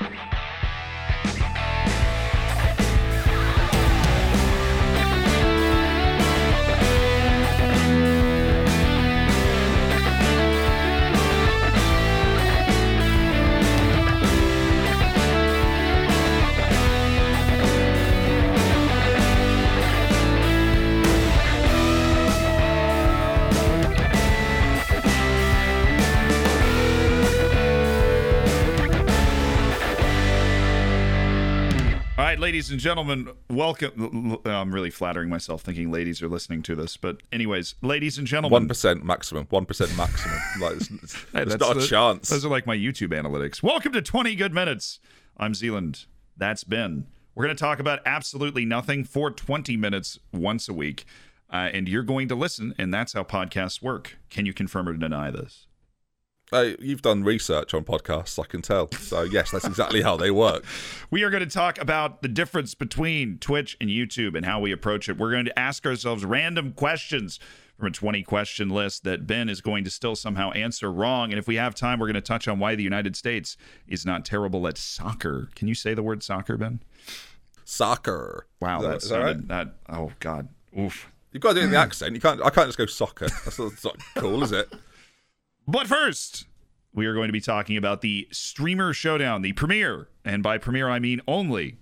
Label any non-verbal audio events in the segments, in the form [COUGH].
Bye. Ladies and gentlemen, welcome. I'm really flattering myself thinking ladies are listening to this, but anyways, ladies and gentlemen, one percent maximum, one percent maximum. [LAUGHS] like, it's, it's, hey, not a the, chance. Those are like my YouTube analytics. Welcome to 20 Good Minutes. I'm Zealand. That's Ben. We're going to talk about absolutely nothing for 20 minutes once a week, uh, and you're going to listen, and that's how podcasts work. Can you confirm or deny this? Uh, you've done research on podcasts, I can tell. So, yes, that's exactly how they work. [LAUGHS] We are going to talk about the difference between Twitch and YouTube and how we approach it. We're going to ask ourselves random questions from a 20 question list that Ben is going to still somehow answer wrong. And if we have time, we're going to touch on why the United States is not terrible at soccer. Can you say the word soccer, Ben? Soccer. Wow, that, that sounded that. Oh God, oof. You've got to do it in the accent. You can't. I can't just go soccer. That's not, that's not cool, is it? But first, we are going to be talking about the Streamer Showdown, the premiere, and by premiere I mean only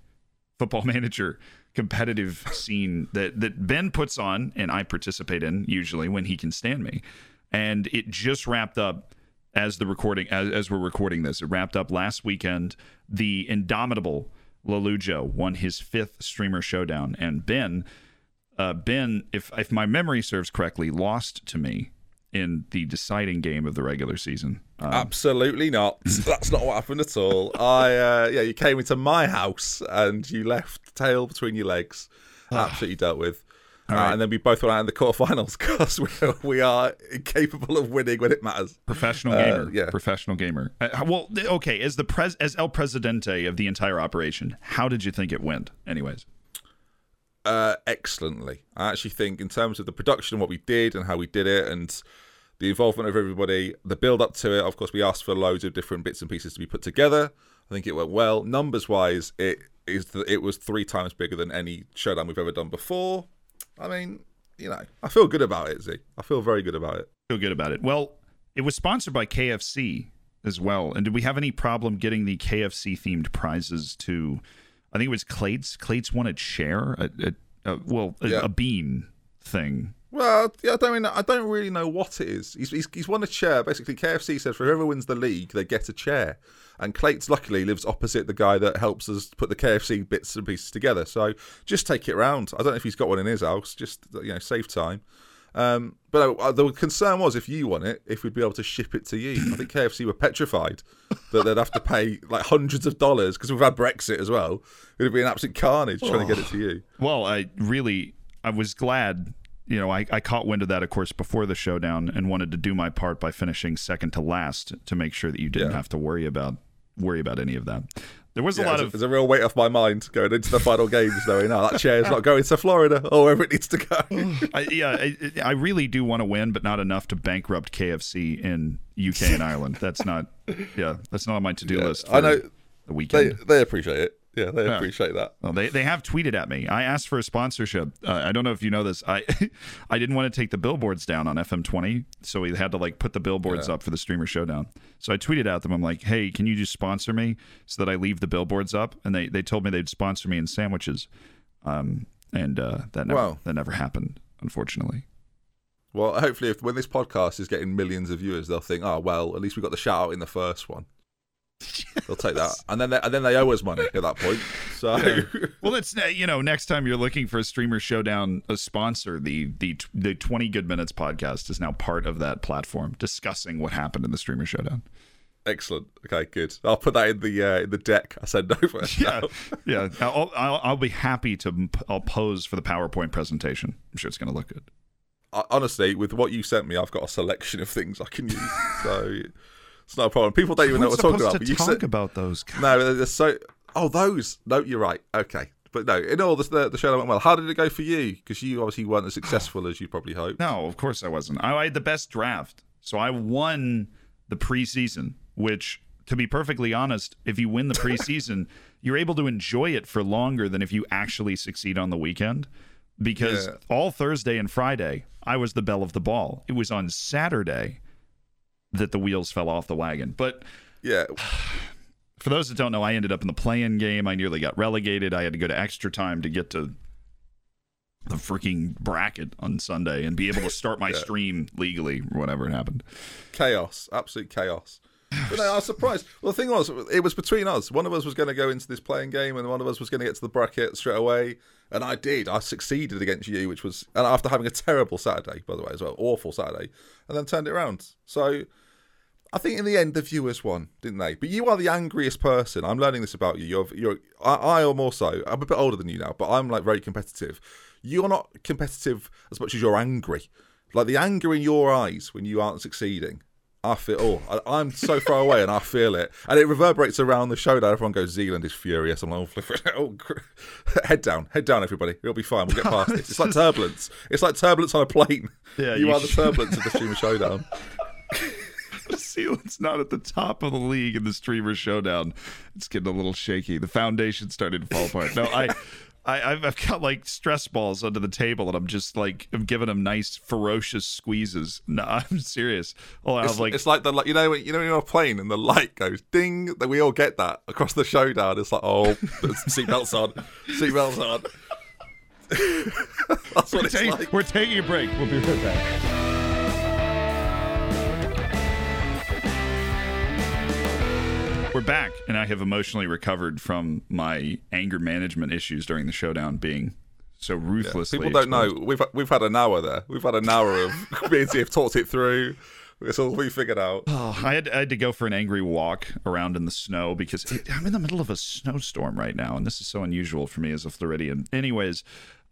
football [LAUGHS] manager competitive scene that that Ben puts on and I participate in usually when he can stand me. And it just wrapped up as the recording as, as we're recording this. It wrapped up last weekend. The indomitable Lollujo won his fifth streamer showdown, and Ben, uh, Ben, if if my memory serves correctly, lost to me in the deciding game of the regular season. Um, Absolutely not. [LAUGHS] That's not what happened at all. I uh, yeah, you came into my house and you left tail between your legs. Ah. Absolutely dealt with. Uh, right. and then we both went out in the quarterfinals [LAUGHS] because we, we are incapable of winning when it matters. Professional uh, gamer, uh, yeah. Professional gamer. Uh, well, okay. As the pres, as El Presidente of the entire operation, how did you think it went? Anyways. Uh, excellently. I actually think, in terms of the production, what we did and how we did it, and the involvement of everybody, the build up to it. Of course, we asked for loads of different bits and pieces to be put together. I think it went well. Numbers wise, it is it was three times bigger than any showdown we've ever done before. I mean, you know, I feel good about it, Z. I feel very good about it. Feel good about it. Well, it was sponsored by KFC as well. And did we have any problem getting the KFC themed prizes to? I think it was Clates. Clates wanted share a, a, a well a, yeah. a bean thing well, yeah, I don't mean I don't really know what it is. He's, he's, he's won a chair. Basically, KFC said for whoever wins the league, they get a chair. And Clates luckily lives opposite the guy that helps us put the KFC bits and pieces together. So just take it round. I don't know if he's got one in his house. Just you know, save time. Um, but uh, the concern was if you won it, if we'd be able to ship it to you. I think KFC were petrified that they'd have to pay like hundreds of dollars because we've had Brexit as well. It'd be an absolute carnage trying oh. to get it to you. Well, I really, I was glad you know, I, I caught wind of that, of course, before the showdown, and wanted to do my part by finishing second to last to make sure that you didn't yeah. have to worry about worry about any of that. There was a yeah, lot of there's a real weight off my mind going into the final games, knowing now that chair's not going to Florida or wherever it needs to go. [LAUGHS] I, yeah, I, I, really do want to win, but not enough to bankrupt KFC in UK and Ireland. That's not, yeah, that's not on my to do yeah, list. I know the weekend. They, they appreciate it. Yeah, they appreciate that. Well, they they have tweeted at me. I asked for a sponsorship. Uh, I don't know if you know this. I [LAUGHS] I didn't want to take the billboards down on FM20, so we had to like put the billboards yeah. up for the streamer showdown. So I tweeted at them. I'm like, "Hey, can you just sponsor me so that I leave the billboards up?" And they they told me they'd sponsor me in sandwiches. Um, and uh, that never wow. that never happened, unfortunately. Well, hopefully, if when this podcast is getting millions of viewers, they'll think, "Oh, well, at least we got the shout out in the first one." They'll take that, and then they, and then they owe us money at that point. So, yeah. [LAUGHS] well, it's you know, next time you're looking for a streamer showdown, a sponsor, the the the 20 Good Minutes podcast is now part of that platform, discussing what happened in the streamer showdown. Excellent. Okay, good. I'll put that in the uh, in the deck I send [LAUGHS] over. [LAUGHS] Yeah, yeah. I'll, I'll, I'll be happy to I'll pose for the PowerPoint presentation. I'm sure it's going to look good. Honestly, with what you sent me, I've got a selection of things I can use. So. It's not a problem. People don't even know what we're talking about. To talk said, about those. No, they're so. Oh, those. No, you're right. Okay, but no, in all the the, show went well. How did it go for you? Because you obviously weren't as successful as you probably hoped. No, of course I wasn't. I, I had the best draft, so I won the preseason, which to be perfectly honest, if you win the preseason, [LAUGHS] you're able to enjoy it for longer than if you actually succeed on the weekend. Because Yeah. all Thursday and Friday, I was the belle of the ball. It was on Saturday that the wheels fell off the wagon. But Yeah, [SIGHS] for those that don't know, I ended up in the play-in game. I nearly got relegated. I had to go to extra time to get to the freaking bracket on Sunday and be able to start my [LAUGHS] stream legally or whatever happened. chaos, absolute chaos. But no, I was surprised. Well, the thing was, it was between us. One of us was going to go into this playing game, and one of us was going to get to the bracket straight away. And I did. I succeeded against you, which was, and after having a terrible Saturday, by the way, as well, awful Saturday, and then turned it around. So I think in the end, the viewers won, didn't they? But you are the angriest person. I'm learning this about you. You're, you're I, I am also. I'm a bit older than you now, but I'm like very competitive. You're not competitive as much as you're angry. Like the anger in your eyes when you aren't succeeding. I feel. Oh, I, I'm so far away, and I feel it, and it reverberates around the show. showdown. Everyone goes, "Zealand is furious." I'm like, oh, [LAUGHS] oh, [LAUGHS] head down, head down, everybody. It'll be fine. We'll get past this. It's like [LAUGHS] turbulence. It's like turbulence on a plane. Yeah, you, you are the turbulence of the streamer showdown. Zealand's not at the top of the league in the streamer showdown. It's getting a little shaky. The foundation started to fall apart. No, I, [LAUGHS] I, I've, I've got like stress balls under the table, and I'm just like I'm giving them nice ferocious squeezes. No, [LAUGHS] I'm serious. Oh, I It's like it's like the you know you know when you're on a plane and the light goes ding that we all get that across the showdown. It's like oh seatbelts on, seatbelts on. [LAUGHS] That's what we're, it's taking- like. we're taking a break. We'll be right back. We're back, and I have emotionally recovered from my anger management issues during the showdown being so ruthlessly. People don't exposed. know we've we've had an hour there. We've had an hour of me and Steve talked it through. It's all we figured out. [SIGHS] Oh, I had, I had to go for an angry walk around in the snow because it, I'm in the middle of a snowstorm right now, and this is so unusual for me as a Floridian. Anyways,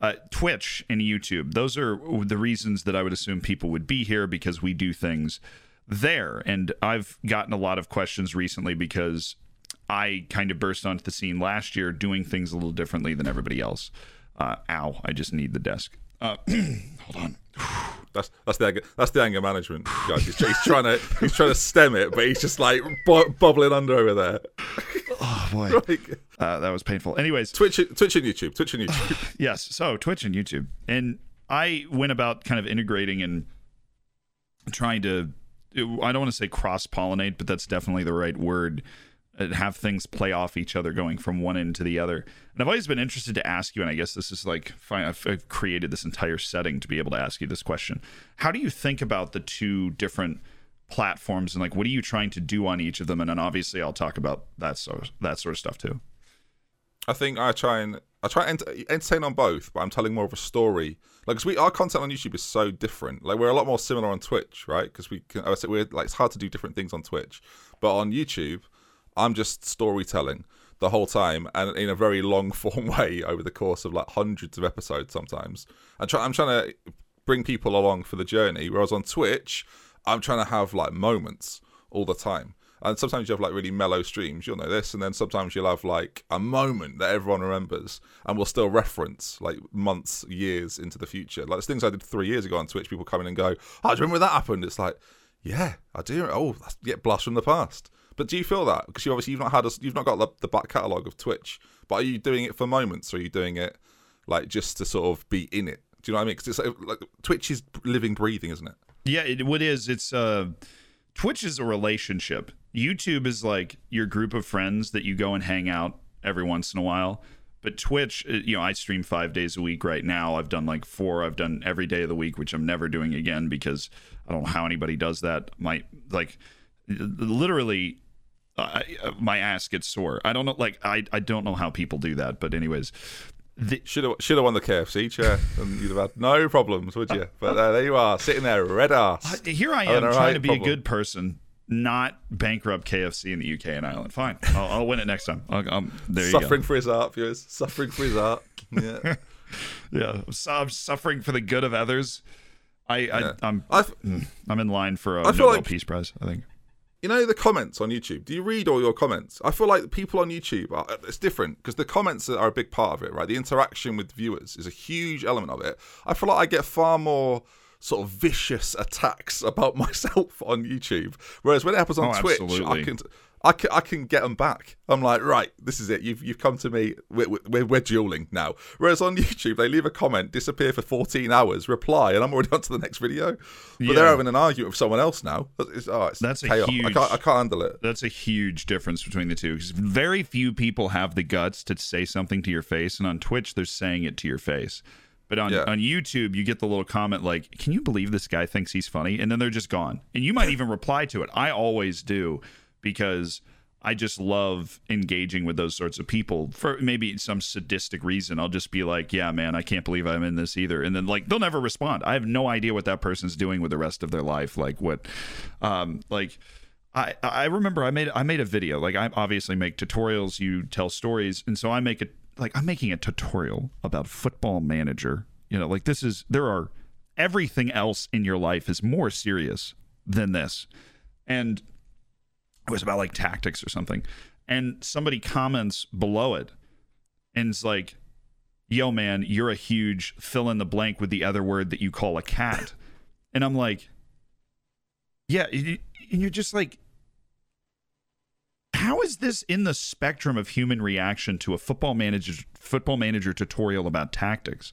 uh, Twitch and YouTube, those are the reasons that I would assume people would be here because we do things there. And I've gotten a lot of questions recently because I kind of burst onto the scene last year doing things a little differently than everybody else. Uh, ow, I just need the desk. Uh, [CLEARS THROAT] hold on. [SIGHS] That's that's the anger, that's the anger management, guys. He's, he's trying to he's trying to stem it, but he's just like bu- bubbling under over there. [LAUGHS] Oh, boy. [LAUGHS] Like, Uh, that was painful. Anyways, Twitch, Twitch and YouTube, Twitch and [SIGHS] YouTube. [LAUGHS] Yes. So Twitch and YouTube. And I went about kind of integrating and trying to, I don't want to say cross pollinate, but that's definitely the right word. uh, Have things play off each other going from one end to the other. And I've always been interested to ask you, and I guess this is like, fine, I've, created this entire setting to be able to ask you this question. How do you think about the two different platforms and like what are you trying to do on each of them? And then obviously I'll talk about that sort that sort of stuff too. I think I try and I try and ent- entertain on both, but I'm telling more of a story. Like, 'cause we our content on YouTube is so different. Like, we're a lot more similar on Twitch, right? Because we can, I said we're like it's hard to do different things on Twitch, but on YouTube, I'm just storytelling the whole time and in a very long [LAUGHS] form way over the course of like hundreds of episodes sometimes. And try, I'm trying to bring people along for the journey. Whereas on Twitch, I'm trying to have like moments all the time. And sometimes you have like really mellow streams, you'll know this, and then sometimes you'll have like a moment that everyone remembers and will still reference like months, years into the future. Like things I did three years ago on Twitch, people come in and go, Oh, do you remember that happened? It's like, Yeah, I do. Oh, that's yet blush from the past. But do you feel that? Because you obviously you've not had a, you've not got the, the back catalogue of Twitch. But are you doing it for moments or are you doing it like just to sort of be in it? Do you know what I mean? Because it's like, like Twitch is living, breathing, isn't it? Yeah, it, what is it's uh Twitch is a relationship. YouTube is like your group of friends that you go and hang out every once in a while. But Twitch, uh, you know, I stream five days a week right now. I've done like four. I've done every day of the week, which I'm never doing again because I don't know how anybody does that. My like, literally, I, my ass gets sore. I don't know, like I I don't know how people do that. But anyways, the, Should have should have won the KFC chair, and you'd have had no problems, would you? [LAUGHS] But uh, there you are, sitting there, red ass. Here I am trying right, to be a good person, not bankrupt KFC in the UK and Ireland. Fine, [LAUGHS] I'll, I'll win it next time. I'll, um, there you Suffering for his art, viewers. Suffering for his art. [LAUGHS] Yeah. Yeah, I'm, I'm suffering for the good of others. I, Yeah. I I'm I I'm in line for a Nobel like- Peace Prize. I think. You know the comments on YouTube. Do you read all your comments? I feel like people on YouTube are, uh, it's different because the comments are a big part of it, right? The interaction with viewers is a huge element of it. I feel like I get far more sort of vicious attacks [LAUGHS] about myself on YouTube, whereas when it happens on Oh, Twitch, absolutely. I can I can, I can get them back. I'm like, right, this is it. You've you've come to me. We're, we're, we're dueling now. Whereas on [LAUGHS] YouTube, they leave a comment, disappear for 14 hours, reply, and I'm already [LAUGHS] on to the next video. But Yeah. they're having an argument with someone else now. It's, oh, it's That's a chaos. I huge- can't I can't handle it. That's a huge difference between the two because very few people have the guts to say something to your face, and on Twitch they're saying it to your face. But on, Yeah. on YouTube, you get the little comment like, "Can you believe this guy thinks he's funny?" And then they're just gone. And you might [LAUGHS] even reply to it. I always do because I just love engaging with those sorts of people for maybe some sadistic reason. I'll just be like, "Yeah, man, I can't believe I'm in this either." And then like they'll never respond. I have no idea what that person's doing with the rest of their life. Like what, um, like. I, I remember I made I made a video like I obviously make tutorials you tell stories and so I make it like I'm making a tutorial about football manager you know like this is there are everything else in your life is more serious than this and it was about like tactics or something and somebody comments below it and it's like yo man you're a huge fill in the blank with the other word that you call a cat [LAUGHS] and I'm like yeah and you're just like how is this in the spectrum of human reaction to a football manager football manager tutorial about tactics?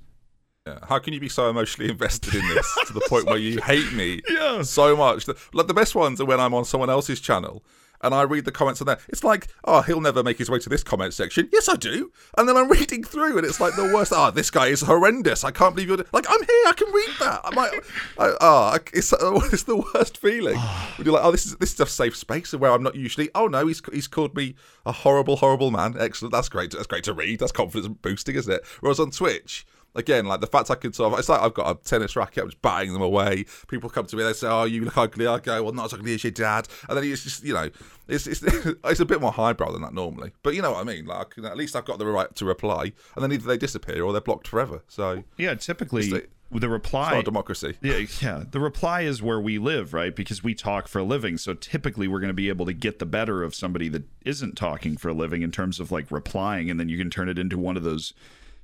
Yeah. How can you be so emotionally invested in this to the [LAUGHS] point where you hate me Yeah. so much? that- Like the best ones are when I'm on someone else's channel and I read the comments on there. It's like, oh, he'll never make his way to this comment section. Yes, I do. And then I'm [LAUGHS] reading through and it's like the worst. Oh, this guy is horrendous. I can't believe you're like I'm here. I can read that. I might. I, oh, it's [LAUGHS] it's the worst feeling. Ah. when you're like, oh, this is this is a safe space where I'm not usually. Oh no, he's he's called me a horrible, horrible man. Excellent. That's great. That's great to read. That's confidence boosting, isn't it? Whereas on Twitch. Again, like the fact I can sort of, it's like I've got a tennis racket, I'm just batting them away. People come to me, they say, "Oh, you look ugly." I go, "Well, not as ugly as your dad." And then it's just, you know, it's it's, [LAUGHS] it's a bit more highbrow than that normally. But you know what I mean? Like, at least I've got the right to reply, and then either they disappear or they're blocked forever. So Yeah, typically It's the reply it's not a democracy. Yeah, yeah. The reply is where we live, right? Because we talk for a living. So typically we're going to be able to get the better of somebody that isn't talking for a living in terms of like replying and then you can turn it into one of those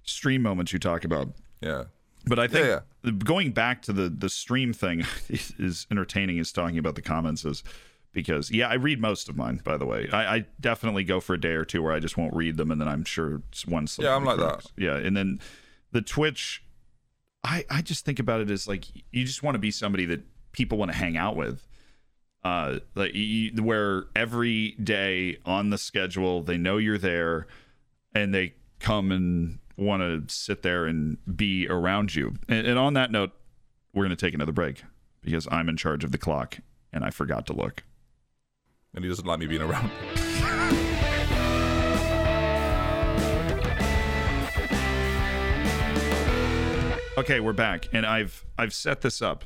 stream moments you talk about. Yeah, But I think Yeah, going back to the the stream thing is, [LAUGHS] is entertaining as talking about the comments is because yeah, I read most of mine. By the way, I, I definitely go for a day or two where I just won't read them, and then I'm sure it's one. Yeah, I'm like that. Yeah, and then the Twitch, I I just think about it as like you just want to be somebody that people want to hang out with. Uh, like you, where every day on the schedule they know you're there, and they come and want to sit there and be around you. And, and on that note, we're going to take another break because I'm in charge of the clock and I forgot to look. and he doesn't like me being around. [LAUGHS] Okay, we're back, and I've I've set this up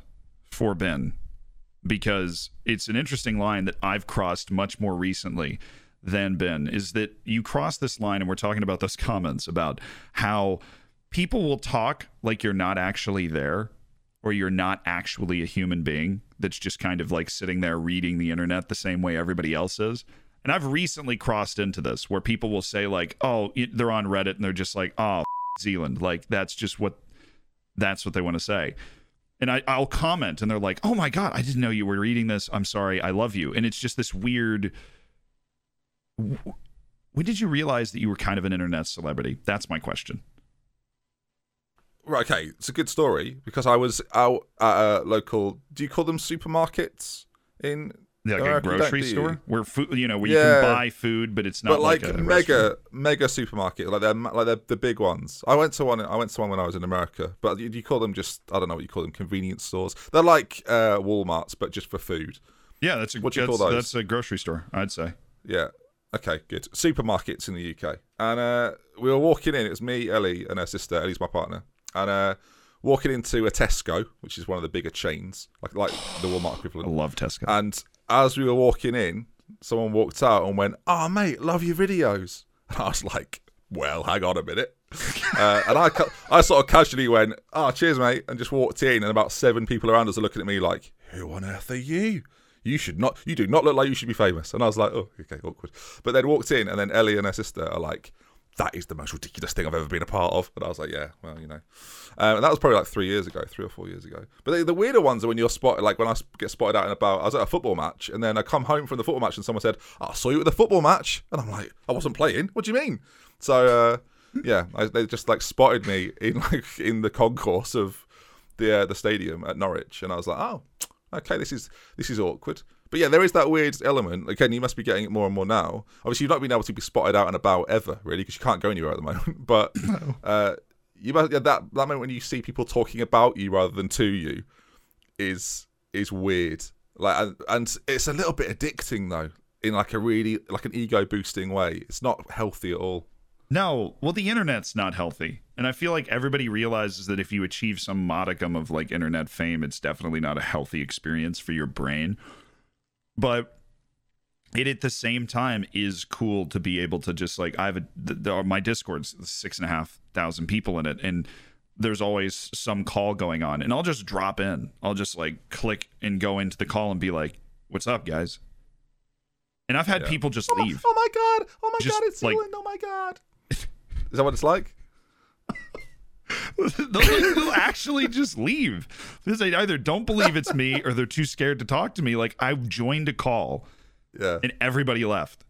for Ben because it's an interesting line that I've crossed much more recently than Ben. Is that you cross this line, and we're talking about those [LAUGHS] comments about how people will talk like you're not actually there, or you're not actually a human being that's just kind of like sitting there reading the internet the same way everybody else is. And I've recently crossed into this where people will say like, "Oh, they're on Reddit," and they're just like, "Oh." [LAUGHS] Zealand, like that's just what that's what they want to say. And I, I'll comment and they're like, oh my God, I didn't know you were reading this. I'm sorry. I love you. And it's just this weird. When did you realize that you were kind of an internet celebrity? That's my question. Right, okay, it's a good story because I was out at a local. Do you call them supermarkets in Like America? a grocery store where food, you know, where Yeah. you can buy food, but it's not but like, like, a mega restaurant. mega supermarket like they're like they're the big ones i went to one i went to one when i was in america but you, you call them just i don't know what you call them convenience stores they're like uh walmarts but just for food Yeah, that's a What do you call those? that's a grocery store, I'd say. yeah okay good supermarkets in the uk and uh we were walking in it was me ellie and her sister ellie's my partner and uh walking into a tesco which is one of the bigger chains like like the walmart equivalent. I love Tesco. And as we were walking in, someone walked out and went, "Oh, mate, love your videos." And [LAUGHS] I was like, "Well, hang on a minute." [LAUGHS] uh, and I, I sort of casually went, "Oh, cheers, mate," and just walked in. And about seven people around us are looking at me like, "Who on earth are you? You should not. You do not look like you should be famous." And I was like, "Oh, okay, awkward." But then walked in, and then Ellie and her sister are like, that is the most ridiculous thing I've ever been a part of. And I was like, yeah, well, you know. Um, and that was probably like three years ago, three or four years ago. But the, the weirder ones are when you're spotted, like when I get spotted out and about. I was at a football match, and then I come home from the football match, and someone said, oh, I saw you at the football match. And I'm like, I wasn't playing. What do you mean? So, uh, yeah, I, they just like spotted me in [LAUGHS] like in the concourse of the uh, the stadium at Norwich, and I was like, oh, okay, this is this is awkward. But yeah, there is that weird element. Again, you must be getting it more and more now. Obviously, you've not been able to be spotted out and about ever, really, because you can't go anywhere at the moment. [LAUGHS] But uh, you must yeah, that that moment when you see people talking about you rather than to you is is weird. Like, and, and it's a little bit addicting though, in like a really like an ego boosting way. It's not healthy at all. No, well, the internet's not healthy. And I feel like everybody realizes that if you achieve some modicum of like internet fame, it's definitely not a healthy experience for your brain. But it at the same time is cool to be able to just like I have a the, the, my Discord's six and a half thousand people in it, and there's always some call going on, and I'll just drop in. I'll just like click and go into the call and be like, "What's up, guys?" And I've had Yeah. people just Oh my, leave. oh my god! Oh my Just, god! It's like-! Oh my god! Is that what it's like? [LAUGHS] they'll, they'll actually just leave because they either don't believe it's me or they're too scared to talk to me. Like I joined a call Yeah. and everybody left.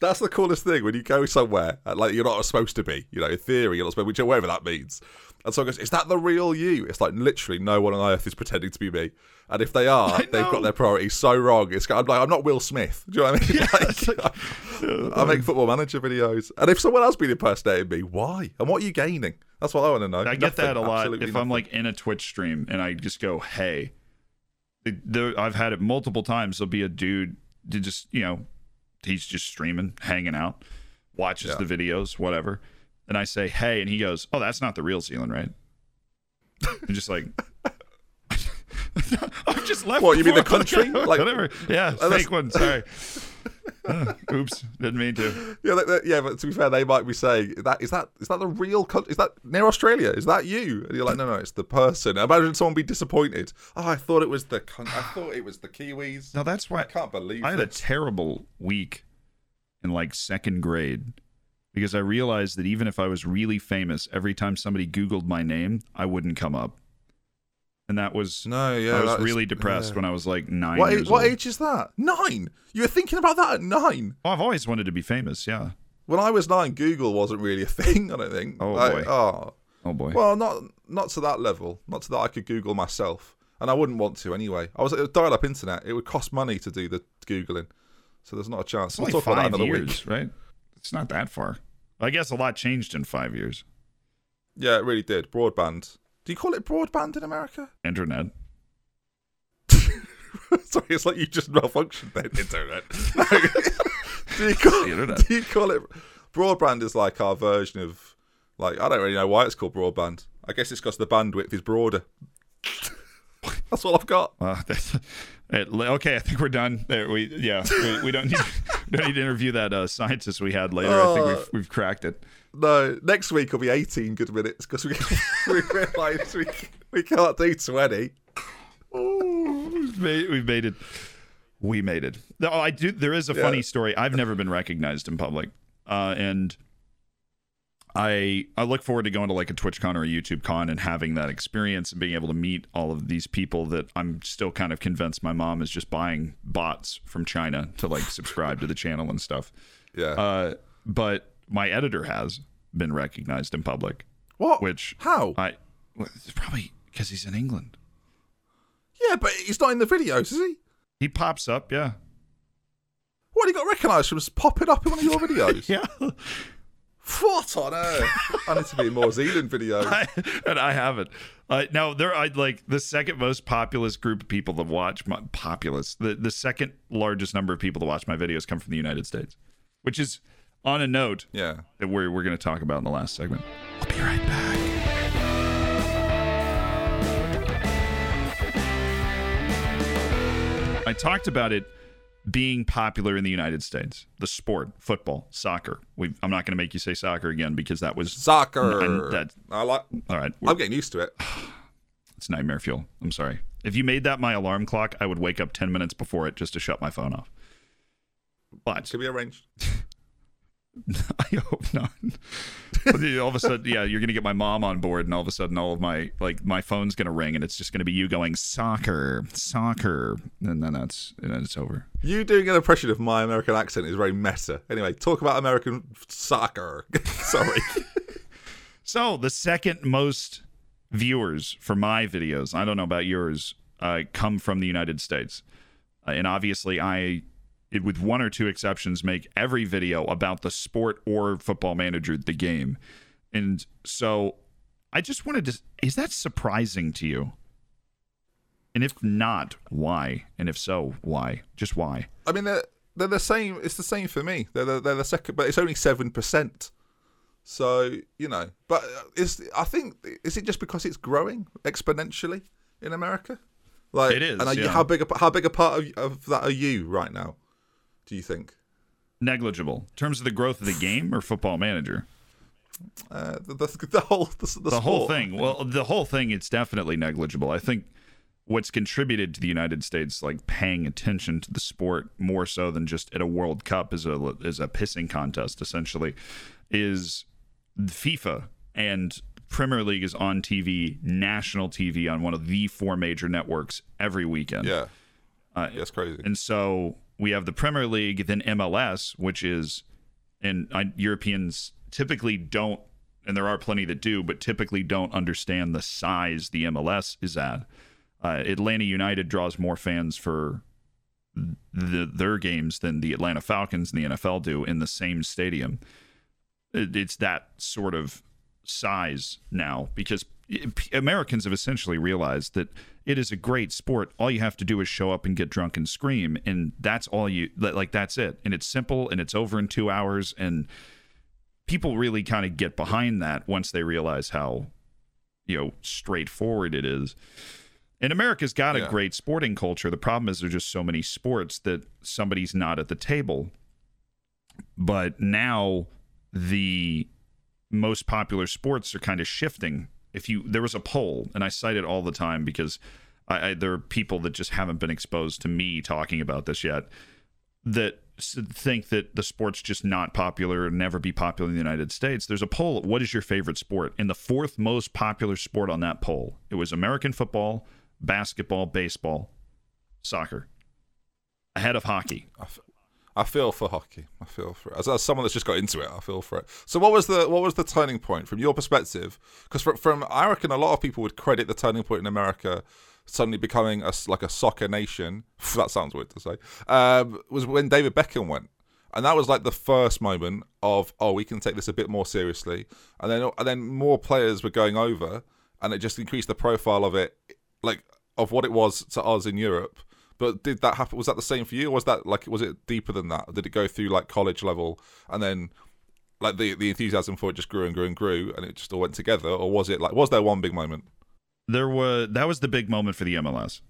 That's the coolest thing when you go somewhere uh, like you're not supposed to be. You know, in theory, you're not supposed, to which whatever that means. And someone goes, "Is that the real you?" It's like literally no one on earth is pretending to be me. And if they [LAUGHS] are, they've got their priorities so wrong. It's I'm like I'm not Will Smith. Do you know what I mean? it's [LAUGHS] Like, like- [LAUGHS] I make football manager videos, and if someone else been impersonating me, why? And what are you gaining? That's what I want to know. I get that a lot. If I'm like in a Twitch stream and I just go, "Hey," I've had it multiple times. There'll be a dude to just you know, he's just streaming, hanging out, watches Yeah. the videos, whatever. And I say, "Hey," and he goes, "Oh, that's not the real Zealand, right?" [LAUGHS] I'm just like. [LAUGHS] I've just left. What, you mean the country? Like- whatever. Yeah, fake one. Sorry. [LAUGHS] Uh, oops, didn't mean to. Yeah, that- that- yeah, but to be fair, they might be saying that is that is that the real country? Is that near Australia? Is that you? And you're like, no, no, it's the person. Imagine someone be disappointed. Oh, I thought it was the coun- I thought it was the Kiwis. No, that's why I can't believe I had a terrible week in like second grade because I realized that even if I was really famous, every time somebody Googled my name, I wouldn't come up. And that was no, yeah, I was that is- really depressed yeah. when I was like nine What, years age, what age is that? Nine. You were thinking about that at nine. Oh, I've always wanted to be famous. Yeah. When I was nine, Google wasn't really a [LAUGHS] thing. I don't think. Oh, Like, boy. Oh, Oh boy. well, not not to that level. Not to that I could Google myself, and I wouldn't want to anyway. I was was dial-up internet. It would cost money to do the googling, so there's not a chance. it's We'll talk about that another years, week. right? It's not that far. I guess a lot changed in five years. Yeah, it really did. Broadband. Do you call it broadband in America? Internet. [LAUGHS] Sorry, it's like you just malfunctioned then. Internet. [LAUGHS] Do you call internet. Do you call it broadband? Is like our version of like I don't really know why it's called broadband. I guess it's because the bandwidth is broader. [LAUGHS] That's all I've got. Uh, it, okay, I think we're done. There, we yeah, we, we don't need [LAUGHS] don't need to interview that uh, scientist we had later. I think Uh, we've we've cracked it. No, next week will be 18 good minutes because we [LAUGHS] we realise we we can't do 20. Oh, we've made, we've made it. We made it. No, I do. There is a Yeah. funny story. I've never been recognized in public, uh, and I I look forward to going to like a TwitchCon or a YouTube con and having that experience and being able to meet all of these people that I'm still kind of convinced my mom is just buying bots from China to like subscribe to the channel and stuff. Yeah. Uh, but my editor has been recognized in public, what? which How? I well, probably because he's in England. yeah, but he's not in the videos, is he? He pops up, yeah. What, he got recognised from just popping up in one of your [LAUGHS] videos? Yeah. What on earth? I need to be in more Zealand videos. [LAUGHS] I, and I haven't. Uh, now there, I like the second most populous group of people that watch my populous. The the second largest number of people that watch my videos come from the United States, which is on a note Yeah. that we're we're going to talk about in the last segment. I'll be right back. I talked about it being popular in the United States. The sport, football, soccer. we I'm not going to make you say soccer again because that was Soccer. And that- I like. all right. I'm getting used to it. [SIGHS] It's nightmare fuel. I'm sorry. If you made that my alarm clock, I would wake up 10 minutes before it just to shut my phone off. But Can be arranged. [LAUGHS] [LAUGHS] I hope not. But all of a sudden, yeah, you're gonna get my mom on board, and all of a sudden, all of my like my phone's gonna ring, and it's just gonna be you going soccer, soccer, and then that's and then it's over. You doing an impression of my American accent is very meta. Anyway, talk about American soccer. [LAUGHS] Sorry. [LAUGHS] So the second most viewers for my videos, I don't know about yours, uh, come from the United States, uh, and obviously I, it, with one or two exceptions, make every video about the sport or Football Manager, the game, and so I just wanted to. Is that surprising to you? And if not, why? And if so, why? Just why? I mean, they're they're the same. It's the same for me. They're the, they're the second, but it's only seven percent. So you know, but uh, is I think is it just because it's growing exponentially in America? Like It is, And are you, yeah. how big a how big a part of, of that are you right now? Do you think? Negligible in terms of the growth of the game or Football Manager. Uh, the, the, [LAUGHS] the whole the, the, whole thing well the whole thing it's definitely negligible i think what's contributed to the united states like paying attention to the sport more so than just at a world cup is a is a pissing contest essentially is fifa and premier league is on tv national tv on one of the four major networks every weekend Yeah, Uh, yeah, it's crazy. and so we have the Premier League, then MLS, which is, and I, Europeans typically don't, and there are plenty that do, but typically don't understand the size the MLS is at. Uh, Atlanta United draws more fans for the, their games than the Atlanta Falcons and the NFL do in the same stadium. It, it's that sort of size now because Americans have essentially realized that it is a great sport. All you have to do is show up and get drunk and scream, and that's all you like. That's it, and it's simple, and it's over in two hours, and people really kind of get behind that once they realize how you know straightforward it is. And America's got a great sporting culture. The problem is there's just so many sports that somebody's not at the table. But now the most popular sports are kind of shifting. If you there was a poll, and I cite it all the time because I, I, there are people that just haven't been exposed to me talking about this yet that think that the sport's just not popular never be popular in the United States. There's a poll. What is your favorite sport? And the fourth most popular sport on that poll, it was American football, basketball, baseball, soccer, ahead of hockey. I, feel for hockey. I feel for it. As, as someone that's just got into it, I feel for it. So, what was the what was the turning point from your perspective? Because from, from I reckon a lot of people would credit the turning point in America suddenly becoming a like a soccer nation. [LAUGHS] that sounds weird to say. Um, was when David Beckham went. And that was like the first moment of oh we can take this a bit more seriously, and then and then more players were going over, and it just increased the profile of it, like of what it was to us in Europe. But did that happen? Was that the same for you, or was that like was it deeper than that? Did it go through like college level, and then like the the enthusiasm for it just grew and grew and grew, and it just all went together, or was it like was there one big moment? there was that was the big moment for the MLS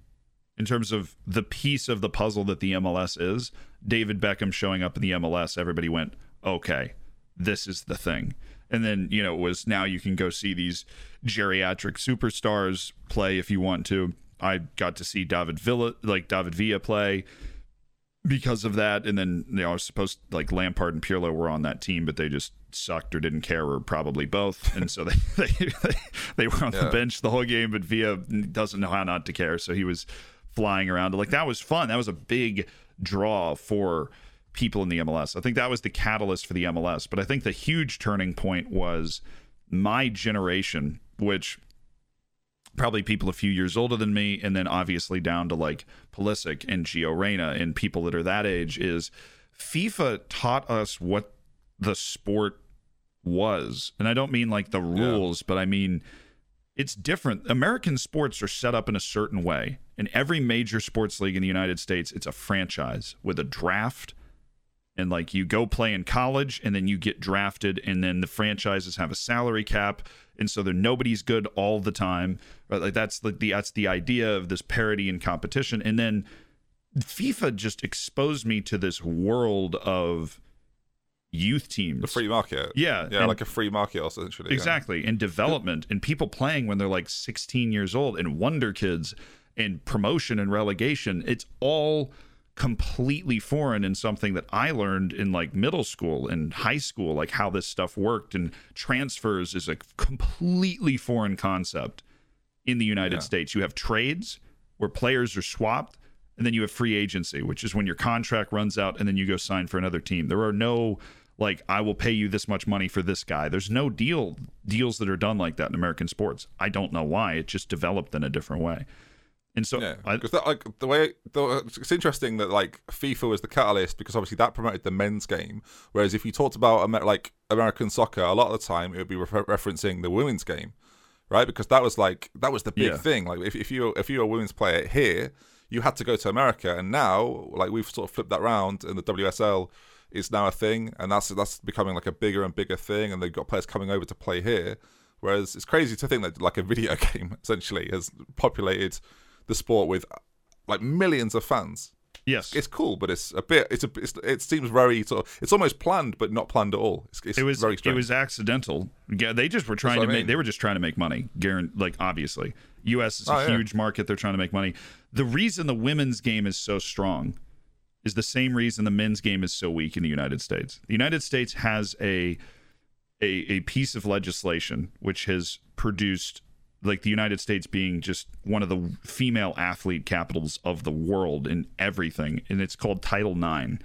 in terms of the piece of the puzzle that the MLS is. David Beckham showing up in the MLS, everybody went, "Okay, this is the thing." And then you know it was now you can go see these geriatric superstars play if you want to. I got to see David Villa, like David Villa, play because of that. And then you know I was supposed like Lampard and Pirlo were on that team, but they just sucked or didn't care, or probably both. And so they they, [LAUGHS] they, they were on the bench the whole game. But Villa doesn't know how not to care, so he was flying around. Like that was fun. That was a big draw for people in the MLS. I think that was the catalyst for the MLS. But I think the huge turning point was my generation, which probably people a few years older than me, and then obviously down to like Pulisic and Gio Reyna and people that are that age, is FIFA taught us what the sport was. And I don't mean like the rules, but I mean it's different. American sports are set up in a certain way. In every major sports league in the United States, it's a franchise with a draft. And like you go play in college and then you get drafted, and then the franchises have a salary cap. And so they're nobody's good all the time. Right? Like that's like the that's the idea of this parity and competition. And then FIFA just exposed me to this world of youth teams. The free market. Yeah, Yeah, and- like a free market, essentially. yeah. Exactly. And development and people playing when they're like 16 years old and wonder kids and promotion and relegation. It's all completely foreign and something that I learned in like middle school and high school, like how this stuff worked. And transfers is a completely foreign concept in the United Yeah. States. You have trades where players are swapped, and then you have free agency, which is when your contract runs out and then you go sign for another team. There are no like I will pay you this much money for this guy. There's no deal deals that are done like that in American sports. I don't know why. It just developed in a different way. And so Yeah, because like the way the, it's interesting that like FIFA was the catalyst because obviously that promoted the men's game. Whereas if you talked about Amer- like American soccer, a lot of the time it would be refer- referencing the women's game, right? Because that was like that was the big Yeah. thing. Like if if you if you were a women's player here, you had to go to America, and now like we've sort of flipped that round, and the WSL is now a thing, and that's that's becoming like a bigger and bigger thing, and they've got players coming over to play here. Whereas it's crazy to think that like a video [LAUGHS] game essentially has populated the sport with like millions of fans. yes, It's cool, but it's a bit. It's a. It's, it seems very sort of. It's almost planned, but not planned at all. It's, it's it was very it was accidental. Yeah, they just were trying to I make. mean. They were just trying to make money. Guaran- like obviously, U.S. is a Oh, yeah. huge market. They're trying to make money. The reason the women's game is so strong is the same reason the men's game is so weak in the United States. The United States has a a, a piece of legislation which has produced like the United States being just one of the female athlete capitals of the world in everything, and it's called Title IX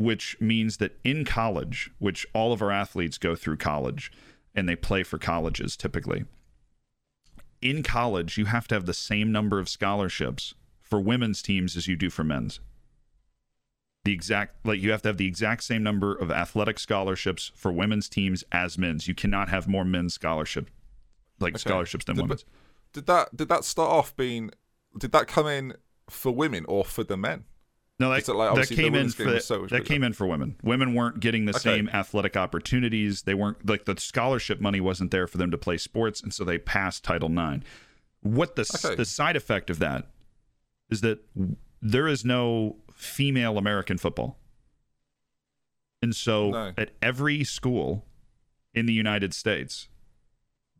which means that in college, which all of our athletes go through college and they play for colleges typically, in college, you have to have the same number of scholarships for women's teams as you do for men's. The exact, like, you have to have the exact same number of athletic scholarships for women's teams as men's. You cannot have more men's scholarship, like Okay. scholarships than Did- women's. Did that? Did that start off being? Did that come in for women or for the men? No, that, like, that came in for so that came in for women. Women weren't getting the Okay. same athletic opportunities. They weren't like the scholarship money wasn't there for them to play sports, and so they passed Title IX. What the Okay. the side effect of that is that there is no female American football, and so No. at every school in the United States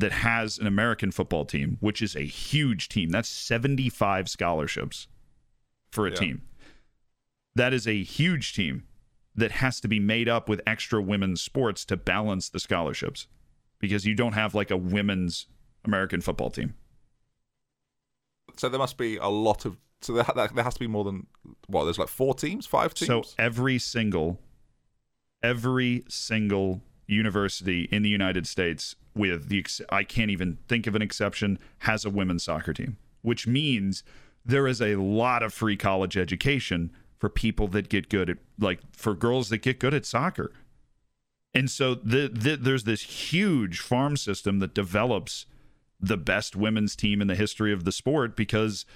that has an American football team, which is a huge team, that's seventy five scholarships for a Yeah. team that is a huge team that has to be made up with extra women's sports to balance the scholarships because you don't have like a women's American football team. So there must be a lot of. So there, there has to be more than what? There's like four teams, five teams. So every single every single university in the United States with the ex- I can't even think of an exception has a women's soccer team, which means there is a lot of free college education for people that get good at like for girls that get good at soccer. And so the, the, there's this huge farm system that develops the best women's team in the history of the sport because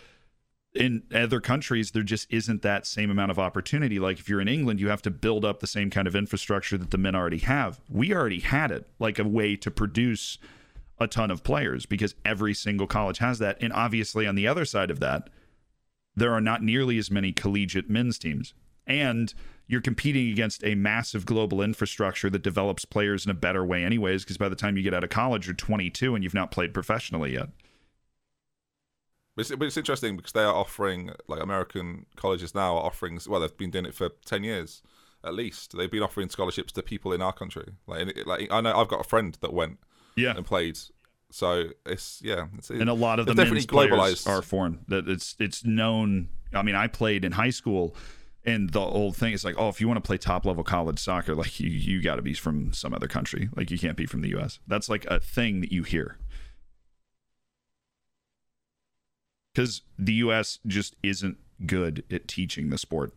in other countries there just isn't that same amount of opportunity. Like if you're in England you have to build up the same kind of infrastructure that the men already have. We already had it like a way to produce a ton of players because every single college has that. And obviously on the other side of that there are not nearly as many collegiate men's teams. And you're competing against a massive global infrastructure that develops players in a better way anyways because by the time you get out of college you're 22 and you've not played professionally yet But it's, but it's interesting because they are offering like American colleges now are offering. Well, they've been doing it for ten years at least. They've been offering scholarships to people in our country. Like, like I know I've got a friend that went yeah and played. So it's yeah, it's, and a lot of the men's players globalized. are foreign. That it's it's known. I mean, I played in high school, and the old thing is like, oh, if you want to play top level college soccer, like you you got to be from some other country. Like you can't be from the U.S. That's like a thing that you hear. Because the U.S. just isn't good at teaching the sport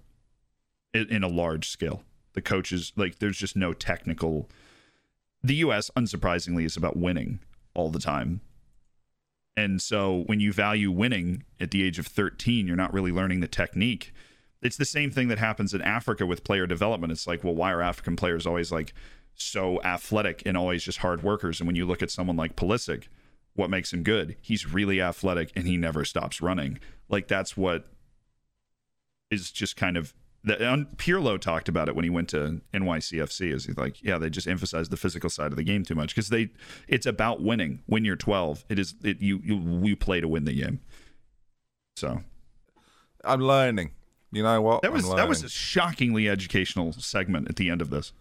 in, in a large scale. The coaches, like, there's just no technical. The U.S. unsurprisingly is about winning all the time. And so when you value winning at the age of 13, you're not really learning the technique. It's the same thing that happens in Africa with player development. It's like, well, why are African players always like so athletic and always just hard workers? And when you look at someone like Pulisic, what makes him good? He's really athletic and he never stops running. Like that's what is just kind of that Pirlo talked about it when he went to NYCFC. Is he's like, yeah, they just emphasize the physical side of the game too much because they, it's about winning. When you're 12, it is it you you you play to win the game. So I'm learning. You know what? That was that was a shockingly educational segment at the end of this.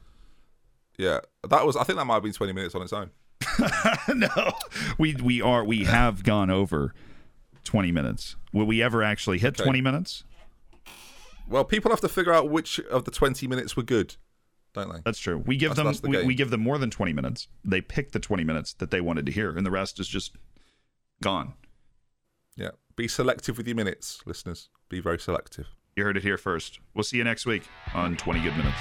yeah. That was. I think that might have been 20 minutes on its own. [LAUGHS] no, we we are we have gone over twenty minutes. Will we ever actually hit Okay. twenty minutes? Well, people have to figure out which of the 20 minutes were good, don't they? That's true. We give That's- them that's the we, we give them more than twenty minutes. They pick the twenty minutes that they wanted to hear, and the rest is just gone. Yeah. Be selective with your minutes, listeners. Be very selective. You heard it here first. We'll see you next week on Twenty Good Minutes.